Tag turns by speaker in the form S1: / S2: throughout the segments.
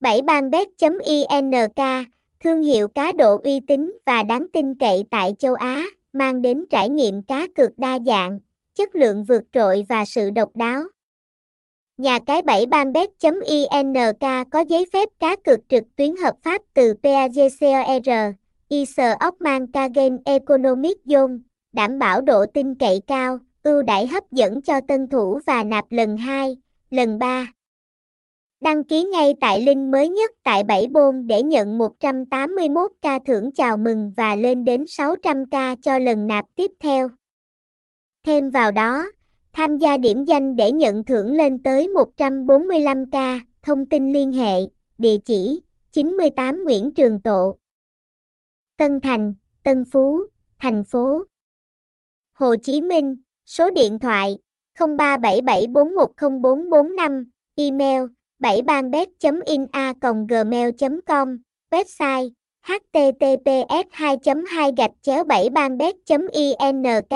S1: 7banbet.ink, thương hiệu cá độ uy tín và đáng tin cậy tại châu Á, mang đến trải nghiệm cá cược đa dạng, chất lượng vượt trội và sự độc đáo. Nhà cái 7banbet.ink có giấy phép cá cược trực tuyến hợp pháp từ PAGCOR, ISO Ockman Game Economic Zone, đảm bảo độ tin cậy cao, ưu đãi hấp dẫn cho tân thủ và nạp lần 2, lần 3. Đăng ký ngay tại link mới nhất tại 7 Bôn để nhận 181k thưởng chào mừng và lên đến 600k cho lần nạp tiếp theo. Thêm vào đó, tham gia điểm danh để nhận thưởng lên tới 145k, thông tin liên hệ, địa chỉ 98 Nguyễn Trường Tộ, Tân Thành, Tân Phú, thành phố Hồ Chí Minh, số điện thoại 0377410445, email 7banbet.ina gmail.com, website https 2 2 gạch chéo 7 banbet ink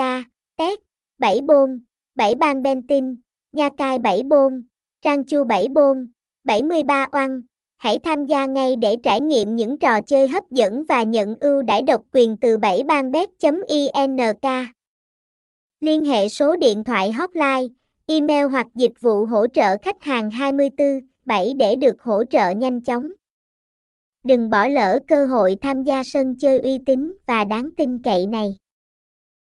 S1: test 7 bôn 7 ban bentin nha cai 7 bôn trang chu 7 bôn 73 oan. Hãy tham gia ngay để trải nghiệm những trò chơi hấp dẫn và nhận ưu đãi độc quyền từ 7 banbet ink liên hệ số điện thoại hotline email hoặc dịch vụ hỗ trợ khách hàng 24 7 để được hỗ trợ nhanh chóng. Đừng bỏ lỡ cơ hội tham gia sân chơi uy tín và đáng tin cậy này.